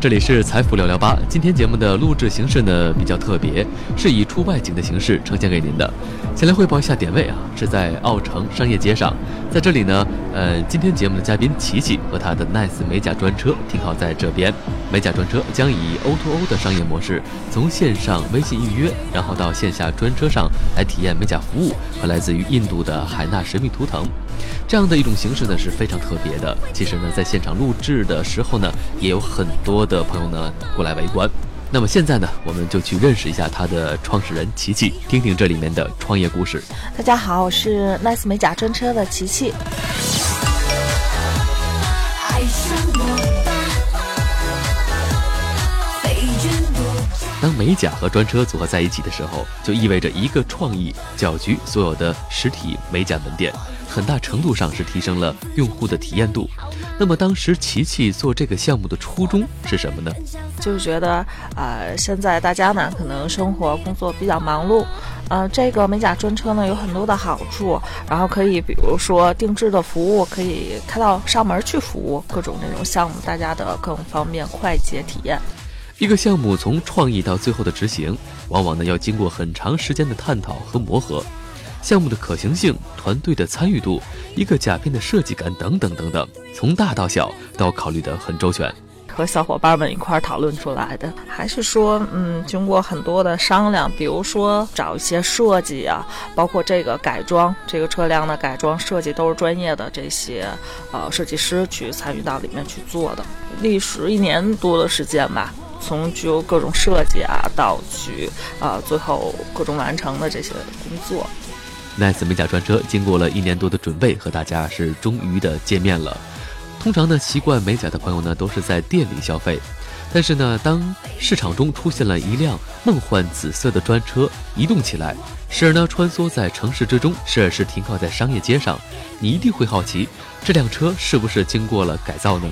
这里是财富聊聊吧。今天节目的录制形式呢比较特别，是以出外景的形式呈现给您的。先来汇报一下点位啊，是在奥城商业街上，在这里呢，呃，今天节目的嘉宾琪琪和他的 Nice 美甲专车停靠在这边。美甲专车将以 O2O 的商业模式，从线上微信预约，然后到线下专车上来体验美甲服务和来自于印度的海纳神秘图腾。这样的一种形式呢是非常特别的。其实呢，在现场录制的时候呢，也有很多的朋友呢过来围观。那么现在呢，我们就去认识一下它的创始人琪琪，听听这里面的创业故事。大家好，我是 Nice 美甲专车的琪琪。美甲和专车组合在一起的时候，就意味着一个创意搅局所有的实体美甲门店，很大程度上是提升了用户的体验度。那么当时琪琪做这个项目的初衷是什么呢？就是觉得，呃，现在大家呢可能生活工作比较忙碌，呃，这个美甲专车呢有很多的好处，然后可以比如说定制的服务可以开到上门去服务，各种这种项目，大家的更方便快捷体验。一个项目从创意到最后的执行，往往呢要经过很长时间的探讨和磨合。项目的可行性、团队的参与度、一个甲片的设计感等等等等，从大到小都要考虑得很周全。和小伙伴们一块讨论出来的，还是说，嗯，经过很多的商量，比如说找一些设计啊，包括这个改装，这个车辆的改装设计都是专业的这些呃设计师去参与到里面去做的，历时一年多的时间吧。从就各种设计啊，到去啊，最后各种完成的这些工作。Nice 美甲专车经过了一年多的准备，和大家是终于的见面了。通常呢，习惯美甲的朋友呢，都是在店里消费。但是呢，当市场中出现了一辆梦幻紫色的专车移动起来，时而呢穿梭在城市之中，时而是停靠在商业街上，你一定会好奇，这辆车是不是经过了改造呢？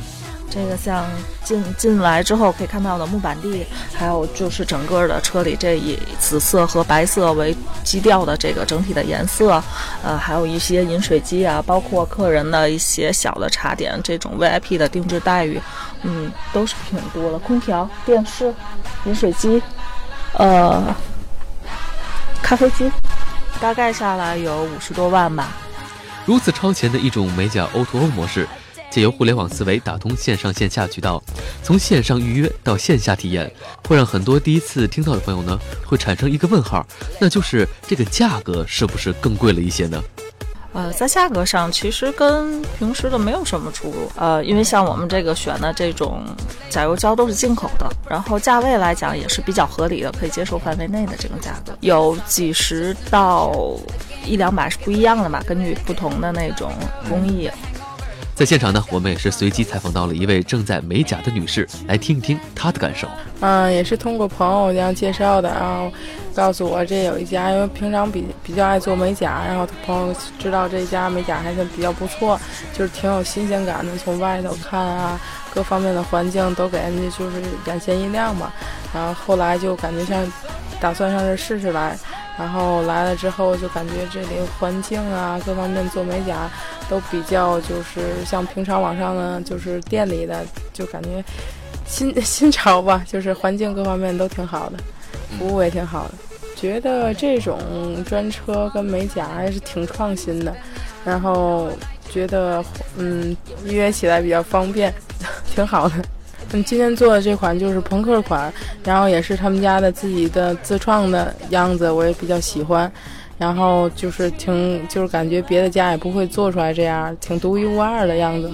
这个像进进来之后可以看到的木板地，还有就是整个的车里这以紫色和白色为基调的这个整体的颜色，呃，还有一些饮水机啊，包括客人的一些小的茶点，这种 VIP 的定制待遇，嗯，都是挺多的。空调、电视、饮水机，呃，咖啡机，大概下来有五十多万吧。如此超前的一种美甲 O2O 模式。借由互联网思维打通线上线下渠道，从线上预约到线下体验，会让很多第一次听到的朋友呢，会产生一个问号，那就是这个价格是不是更贵了一些呢？呃，在价格上其实跟平时的没有什么出入，呃，因为像我们这个选的这种甲油胶都是进口的，然后价位来讲也是比较合理的，可以接受范围内的这种价格，有几十到一两百是不一样的嘛，根据不同的那种工艺。在现场呢，我们也是随机采访到了一位正在美甲的女士，来听一听她的感受。嗯，也是通过朋友这样介绍的，然后告诉我这有一家，因为平常比比较爱做美甲，然后朋友知道这家美甲还算比较不错，就是挺有新鲜感的。从外头看啊，各方面的环境都给人家就是眼前一亮嘛。然后后来就感觉像打算上这试试来。然后来了之后，就感觉这里环境啊，各方面做美甲都比较就是像平常网上呢，就是店里的，就感觉新 新潮吧，就是环境各方面都挺好的，服务也挺好的。觉得这种专车跟美甲还是挺创新的，然后觉得嗯约起来比较方便，挺好的。嗯，今天做的这款就是朋克款，然后也是他们家的自己的自创的样子，我也比较喜欢。然后就是挺，就是感觉别的家也不会做出来这样，挺独一无二的样子。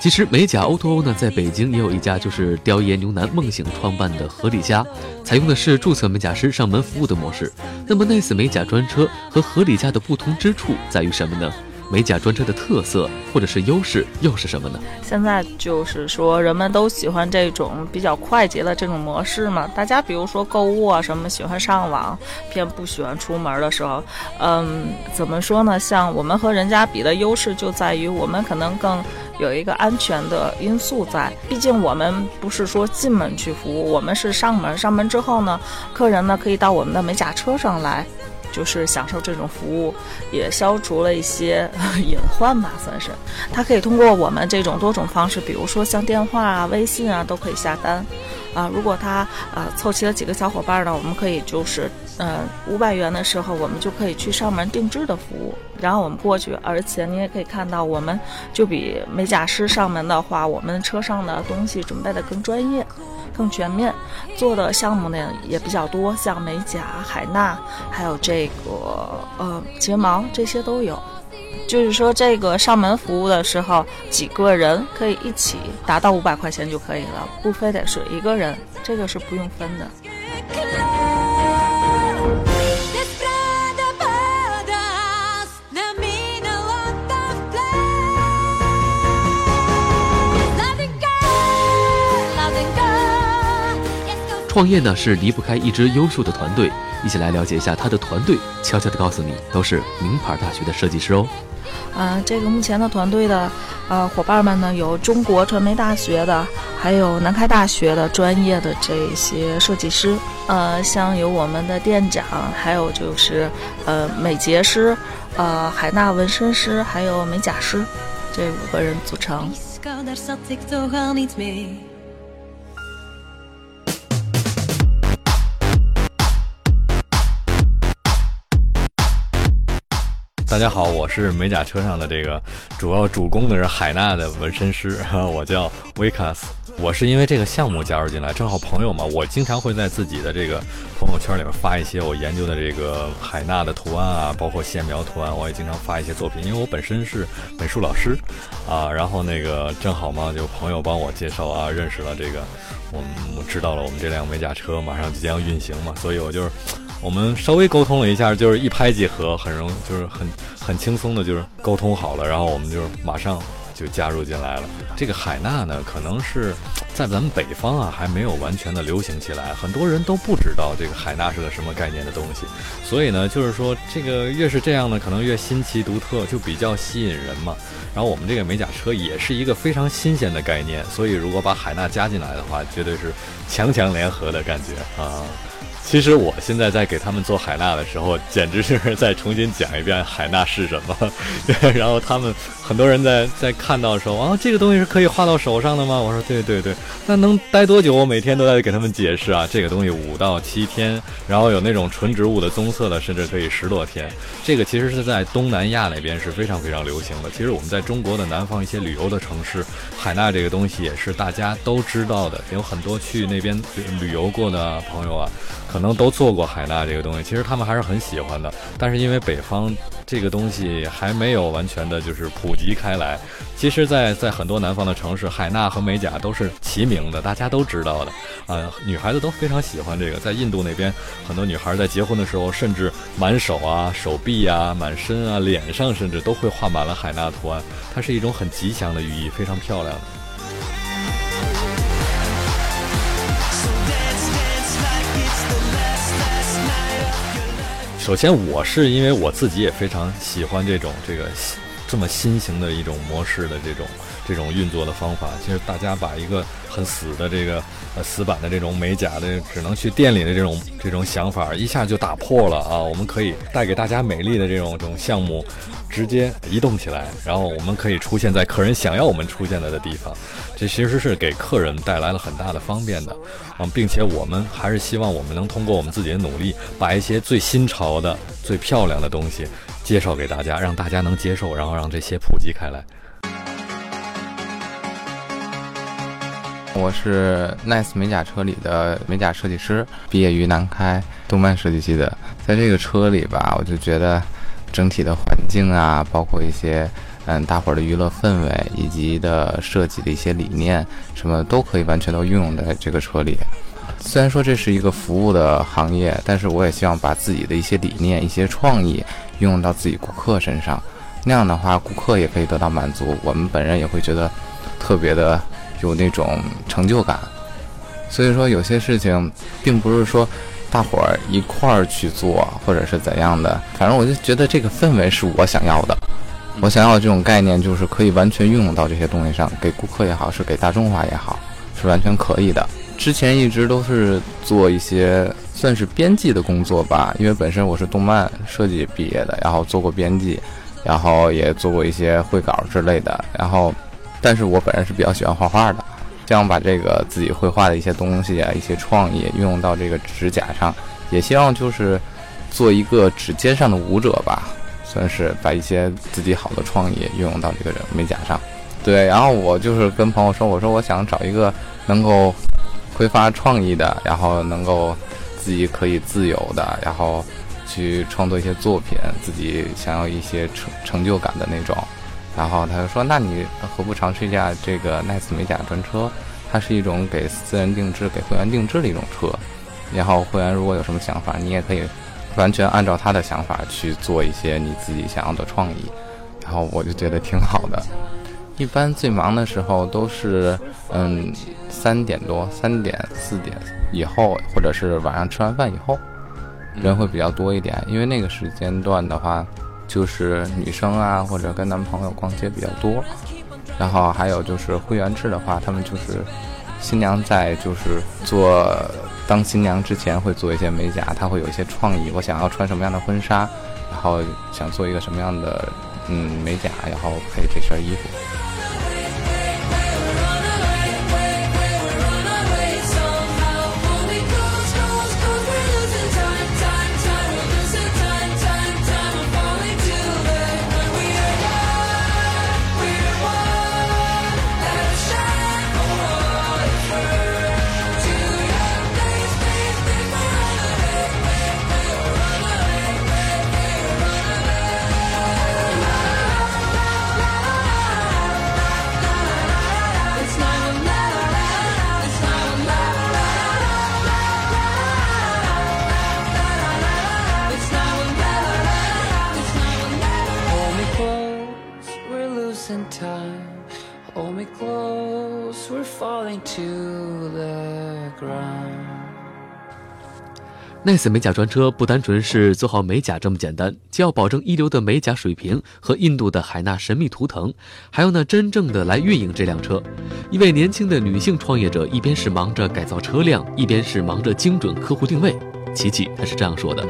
其实美甲 O2O 呢，在北京也有一家，就是雕爷牛腩梦醒创办的合理家，采用的是注册美甲师上门服务的模式。那么 Nice 美甲专车和合理家的不同之处在于什么呢？美甲专车的特色或者是优势又是什么呢？现在就是说，人们都喜欢这种比较快捷的这种模式嘛。大家比如说购物啊什么，喜欢上网，偏不喜欢出门的时候，嗯，怎么说呢？像我们和人家比的优势就在于我们可能更有一个安全的因素在。毕竟我们不是说进门去服务，我们是上门。上门之后呢，客人呢可以到我们的美甲车上来。就是享受这种服务，也消除了一些 隐患吧，算是。他可以通过我们这种多种方式，比如说像电话啊、微信啊，都可以下单。啊，如果他呃凑齐了几个小伙伴呢，我们可以就是呃五百元的时候，我们就可以去上门定制的服务，然后我们过去。而且你也可以看到，我们就比美甲师上门的话，我们车上的东西准备的更专业。更全面，做的项目呢也比较多，像美甲、海纳，还有这个呃睫毛，这些都有。就是说，这个上门服务的时候，几个人可以一起达到五百块钱就可以了，不非得是一个人，这个是不用分的。创业呢是离不开一支优秀的团队，一起来了解一下他的团队。悄悄的告诉你，都是名牌大学的设计师哦。啊，这个目前的团队的呃伙伴们呢，有中国传媒大学的，还有南开大学的专业的这些设计师。呃，像有我们的店长，还有就是呃美睫师，呃海纳纹身师，还有美甲师，这五个人组成。大家好，我是美甲车上的这个主要主攻的是海纳的纹身师，我叫维卡斯。我是因为这个项目加入进来，正好朋友嘛，我经常会在自己的这个朋友圈里面发一些我研究的这个海纳的图案啊，包括线描图案，我也经常发一些作品，因为我本身是美术老师啊。然后那个正好嘛，就朋友帮我介绍啊，认识了这个，我们知道了我们这辆美甲车马上即将运行嘛，所以我就是。我们稍微沟通了一下，就是一拍即合，很容就是很很轻松的，就是沟通好了，然后我们就马上就加入进来了。这个海纳呢，可能是在咱们北方啊还没有完全的流行起来，很多人都不知道这个海纳是个什么概念的东西。所以呢，就是说这个越是这样呢，可能越新奇独特，就比较吸引人嘛。然后我们这个美甲车也是一个非常新鲜的概念，所以如果把海纳加进来的话，绝对是强强联合的感觉啊。其实我现在在给他们做海纳的时候，简直就是在重新讲一遍海纳是什么。然后他们很多人在在看到的时候，啊，这个东西是可以画到手上的吗？我说对对对，那能待多久？我每天都在给他们解释啊，这个东西五到七天，然后有那种纯植物的棕色的，甚至可以十多天。这个其实是在东南亚那边是非常非常流行的。其实我们在中国的南方一些旅游的城市，海纳这个东西也是大家都知道的，有很多去那边旅游过的朋友啊。可能都做过海纳这个东西，其实他们还是很喜欢的。但是因为北方这个东西还没有完全的就是普及开来，其实，在在很多南方的城市，海纳和美甲都是齐名的，大家都知道的。啊，女孩子都非常喜欢这个。在印度那边，很多女孩在结婚的时候，甚至满手啊、手臂啊、满身啊、脸上，甚至都会画满了海纳图案。它是一种很吉祥的寓意，非常漂亮的。首先，我是因为我自己也非常喜欢这种这个这么新型的一种模式的这种这种运作的方法。其实大家把一个很死的这个呃死板的这种美甲的只能去店里的这种这种想法一下就打破了啊！我们可以带给大家美丽的这种这种项目。直接移动起来，然后我们可以出现在客人想要我们出现的的地方，这其实是给客人带来了很大的方便的，嗯，并且我们还是希望我们能通过我们自己的努力，把一些最新潮的、最漂亮的东西介绍给大家，让大家能接受，然后让这些普及开来。我是 Nice 美甲车里的美甲设计师，毕业于南开动漫设计系的，在这个车里吧，我就觉得。整体的环境啊，包括一些嗯大伙儿的娱乐氛围，以及的设计的一些理念，什么都可以完全都运用在这个车里。虽然说这是一个服务的行业，但是我也希望把自己的一些理念、一些创意运用到自己顾客身上。那样的话，顾客也可以得到满足，我们本人也会觉得特别的有那种成就感。所以说，有些事情并不是说大伙儿一块儿去做，或者是怎样的，反正我就觉得这个氛围是我想要的。我想要的这种概念，就是可以完全运用到这些东西上，给顾客也好，是给大众化也好，是完全可以的。之前一直都是做一些算是编辑的工作吧，因为本身我是动漫设计毕业的，然后做过编辑，然后也做过一些绘稿之类的。然后，但是我本人是比较喜欢画画的，这样把这个自己绘画的一些东西啊，一些创意运用到这个指甲上，也希望就是做一个指尖上的舞者吧，算是把一些自己好的创意运用到这个美甲上。对，然后我就是跟朋友说，我说我想找一个能够。挥发创意的，然后能够自己可以自由的，然后去创作一些作品，自己想要一些成成就感的那种。然后他就说：“那你何不尝试一下这个 Nice 美甲专车？它是一种给私人定制、给会员定制的一种车。然后会员如果有什么想法，你也可以完全按照他的想法去做一些你自己想要的创意。然后我就觉得挺好的。一般最忙的时候都是嗯。”三点多、三点、四点以后，或者是晚上吃完饭以后，人会比较多一点。因为那个时间段的话，就是女生啊，或者跟男朋友逛街比较多。然后还有就是会员制的话，他们就是新娘在就是做当新娘之前会做一些美甲，她会有一些创意。我想要穿什么样的婚纱，然后想做一个什么样的嗯美甲，然后配这身衣服。Nice 美甲专车不单纯是做好美甲这么简单，既要保证一流的美甲水平和印度的海纳神秘图腾，还要呢真正的来运营这辆车。一位年轻的女性创业者，一边是忙着改造车辆，一边是忙着精准客户定位。琪琪，她是这样说的。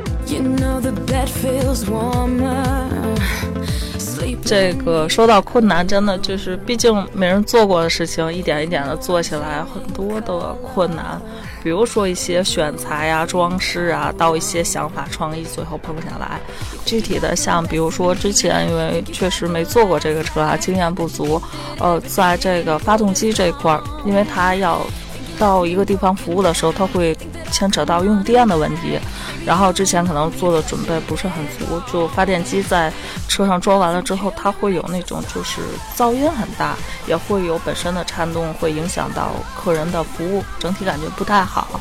这个说到困难，真的就是，毕竟没人做过的事情，一点一点的做起来，很多的困难。比如说一些选材啊、装饰啊，到一些想法创意，最后碰下来。具体的像，比如说之前因为确实没做过这个车啊，经验不足。呃，在这个发动机这块儿，因为它要到一个地方服务的时候，它会。牵扯到用电的问题，然后之前可能做的准备不是很足，就发电机在车上装完了之后，它会有那种就是噪音很大，也会有本身的颤动，会影响到客人的服务，整体感觉不太好。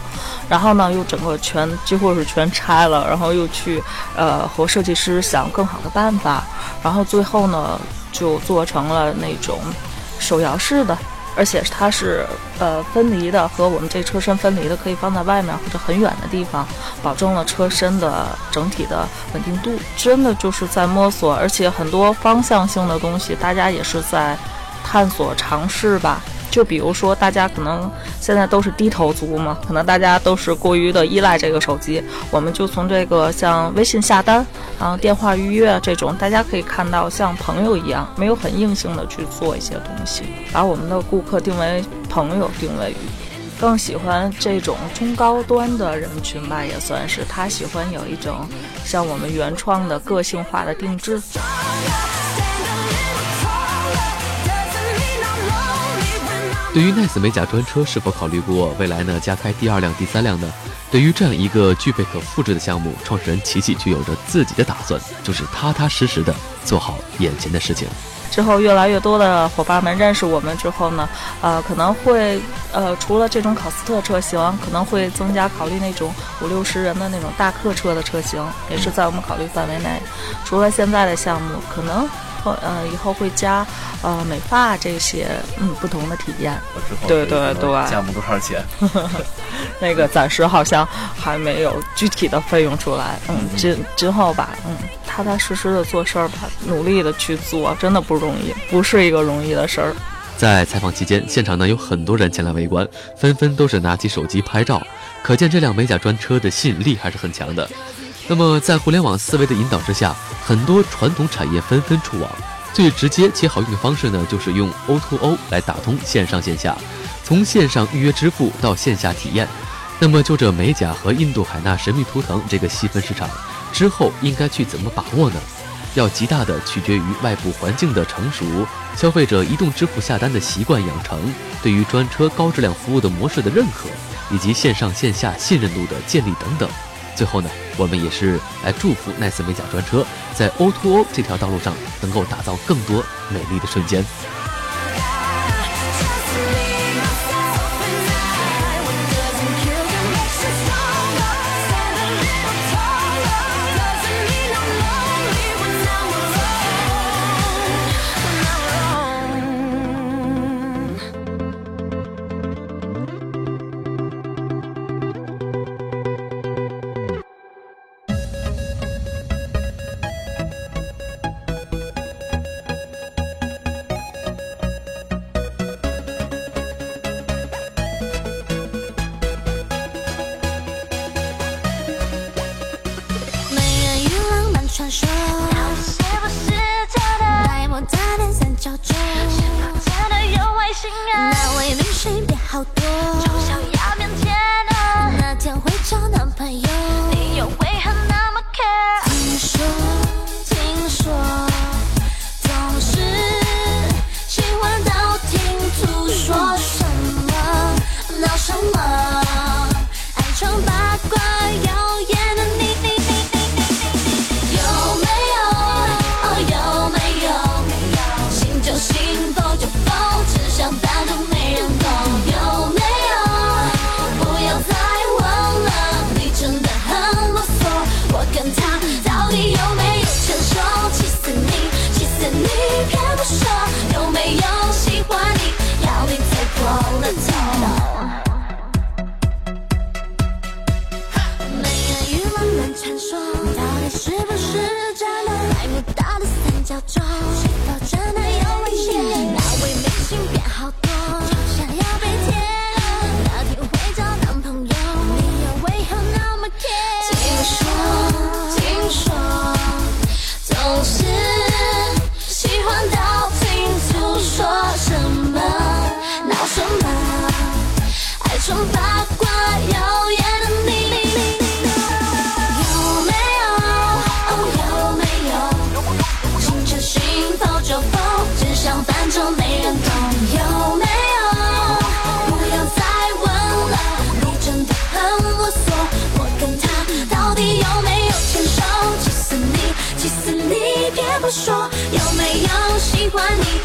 然后呢，又整个全几乎是全拆了，然后又去呃和设计师想更好的办法，然后最后呢就做成了那种 手摇式的。而且它是呃分离的，和我们这车身分离的，可以放在外面或者很远的地方，保证了车身的整体的稳定度。真的就是在摸索，而且很多方向性的东西，大家也是在探索尝试吧。就比如说，大家可能现在都是低头族嘛，可能大家都是过于的依赖这个手机。我们就从这个像微信下单，啊电话预约这种，大家可以看到像朋友一样，没有很硬性的去做一些东西，把我们的顾客定为朋友，定位于更喜欢这种中高端的人群吧，也算是他喜欢有一种像我们原创的个性化的定制。对于奈斯美甲专车是否考虑过未来呢加开第二辆、第三辆呢？对于这样一个具备可复制的项目，创始人琪琪就有着自己的打算，就是踏踏实实的做好眼前的事情。之后越来越多的伙伴们认识我们之后呢，呃，可能会呃除了这种考斯特车型，可能会增加考虑那种五六十人的那种大客车的车型，也是在我们考虑范围内。除了现在的项目，可能。后呃以后会加呃美发这些嗯不同的体验。之后对对对加盟多少钱？那个暂时好像还没有具体的费用出来。嗯，今今后吧，嗯，踏踏实实的做事儿吧，努力的去做，真的不容易，不是一个容易的事儿。在采访期间，现场呢有很多人前来围观，纷纷都是拿起手机拍照，可见这辆美甲专车的吸引力还是很强的。那么在互联网思维的引导之下，很多传统产业纷纷出网，最直接且好用的方式呢，就是用 O2O 来打通线上线下，从线上预约支付到线下体验。那么就这美甲和印度海纳神秘图腾这个细分市场，之后应该去怎么把握呢？要极大的取决于外部环境的成熟，消费者移动支付下单的习惯养成，对于专车高质量服务的模式的认可，以及线上线下信任度的建立等等。最后呢，我们也是来祝福奈斯美甲专车在 O2O 这条道路上能够打造更多美丽的瞬间。欢你？要你